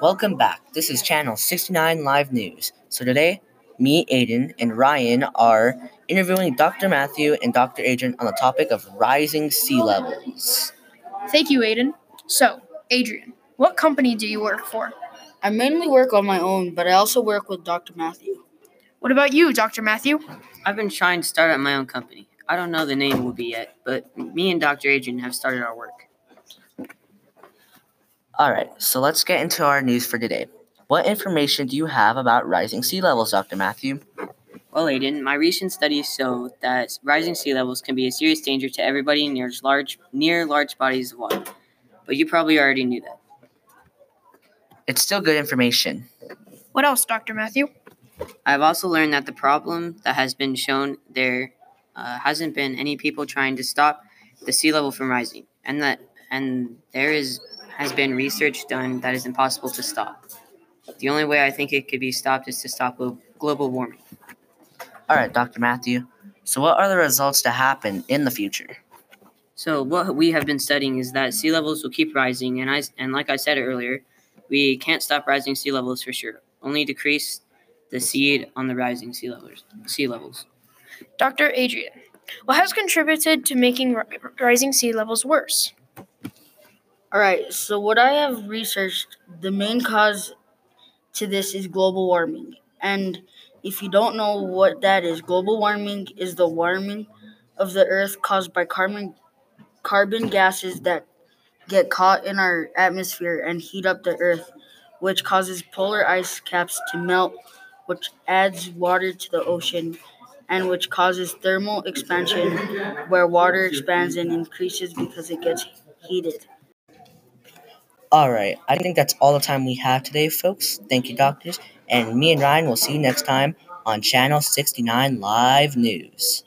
Welcome back. This is Channel 69 Live News. So today, me, Aidan, and Ryan are interviewing Dr. Matthew and Dr. Adrien on the topic of rising sea levels. Thank you, Aidan. So, Adrien, what company do you work for? I mainly work on my own, but I also work with Dr. Matthew. What about you, Dr. Matthew? I've been trying to start up my own company. I don't know the name will be yet, but me and Dr. Adrien have started our work. All right, so let's get into our news for today. What information do you have about rising sea levels, Dr. Matthew? Well, Aidan, my recent studies show that rising sea levels can be a serious danger to everybody near large near large bodies of water. But you probably already knew that. It's still good information. What else, Dr. Matthew? I've also learned that the problem that has been shown there uh, hasn't been any people trying to stop the sea level from rising, and that and there is has been research done that is impossible to stop. The only way I think it could be stopped is to stop global warming. All right, Dr. Matthew. So, what are the results to happen in the future? So what we have been studying is that sea levels will keep rising, and I and like I said earlier, we can't stop rising sea levels for sure. Only decrease the speed on the rising sea levels. Sea levels. Dr. Adrien, what has contributed to making rising sea levels worse? All right, so what I have researched, the main cause to this is global warming. And if you don't know what that is, global warming is the warming of the earth caused by carbon carbon gases that get caught in our atmosphere and heat up the earth, which causes polar ice caps to melt, which adds water to the ocean and which causes thermal expansion where water expands and increases because it gets heated. All right, I think that's all the time we have today, folks. Thank you, doctors. And me and Ryan will see you next time on Channel 69 Live News.